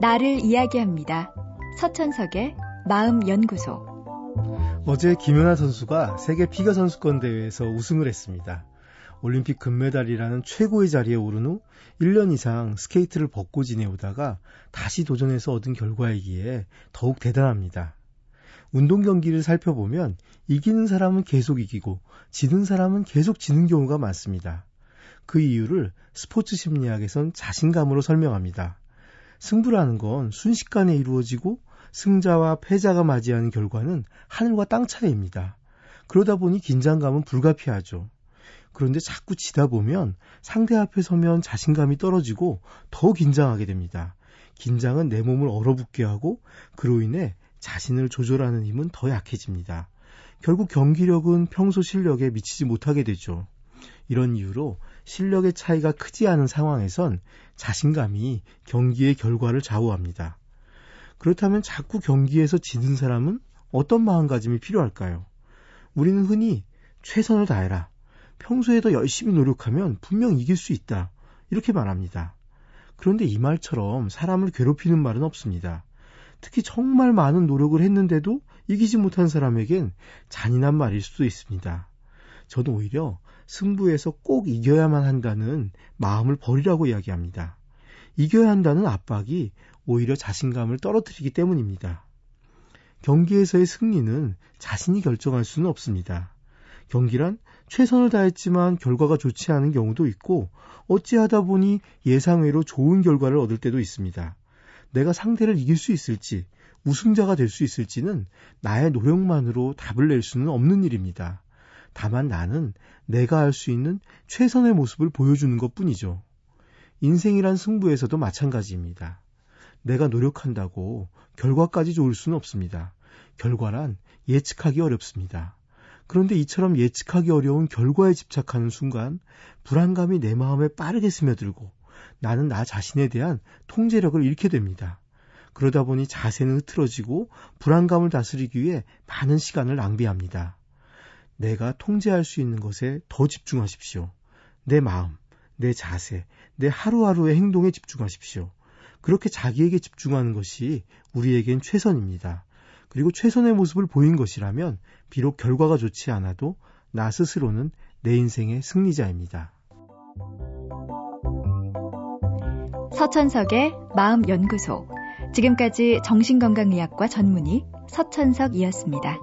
나를 이야기합니다. 서천석의 마음연구소. 어제 김연아 선수가 세계 피겨 선수권 대회에서 우승을 했습니다. 올림픽 금메달이라는 최고의 자리에 오른 후 1년 이상 스케이트를 벗고 지내오다가 다시 도전해서 얻은 결과이기에 더욱 대단합니다. 운동 경기를 살펴보면 이기는 사람은 계속 이기고 지는 사람은 계속 지는 경우가 많습니다. 그 이유를 스포츠 심리학에선 자신감으로 설명합니다. 승부라는 건 순식간에 이루어지고 승자와 패자가 맞이하는 결과는 하늘과 땅 차이입니다. 그러다 보니 긴장감은 불가피하죠. 그런데 자꾸 지다 보면 상대 앞에 서면 자신감이 떨어지고 더 긴장하게 됩니다. 긴장은 내 몸을 얼어붙게 하고 그로 인해 자신을 조절하는 힘은 더 약해집니다. 결국 경기력은 평소 실력에 미치지 못하게 되죠. 이런 이유로 실력의 차이가 크지 않은 상황에선 자신감이 경기의 결과를 좌우합니다. 그렇다면 자꾸 경기에서 지는 사람은 어떤 마음가짐이 필요할까요? 우리는 흔히 최선을 다해라. 평소에 더 열심히 노력하면 분명 이길 수 있다. 이렇게 말합니다. 그런데 이 말처럼 사람을 괴롭히는 말은 없습니다. 특히 정말 많은 노력을 했는데도 이기지 못한 사람에겐 잔인한 말일 수도 있습니다. 저는 오히려 승부에서 꼭 이겨야만 한다는 마음을 버리라고 이야기합니다. 이겨야 한다는 압박이 오히려 자신감을 떨어뜨리기 때문입니다. 경기에서의 승리는 자신이 결정할 수는 없습니다. 경기란 최선을 다했지만 결과가 좋지 않은 경우도 있고 어찌하다 보니 예상외로 좋은 결과를 얻을 때도 있습니다. 내가 상대를 이길 수 있을지, 우승자가 될 수 있을지는 나의 노력만으로 답을 낼 수는 없는 일입니다. 다만 나는 내가 할 수 있는 최선의 모습을 보여주는 것 뿐이죠. 인생이란 승부에서도 마찬가지입니다. 내가 노력한다고 결과까지 좋을 수는 없습니다. 결과란 예측하기 어렵습니다. 그런데 이처럼 예측하기 어려운 결과에 집착하는 순간 불안감이 내 마음에 빠르게 스며들고 나는 나 자신에 대한 통제력을 잃게 됩니다. 그러다 보니 자세는 흐트러지고 불안감을 다스리기 위해 많은 시간을 낭비합니다. 내가 통제할 수 있는 것에 더 집중하십시오. 내 마음, 내 자세, 내 하루하루의 행동에 집중하십시오. 그렇게 자기에게 집중하는 것이 우리에겐 최선입니다. 그리고 최선의 모습을 보인 것이라면 비록 결과가 좋지 않아도 나 스스로는 내 인생의 승리자입니다. 서천석의 마음연구소. 지금까지 정신건강의학과 전문의 서천석이었습니다.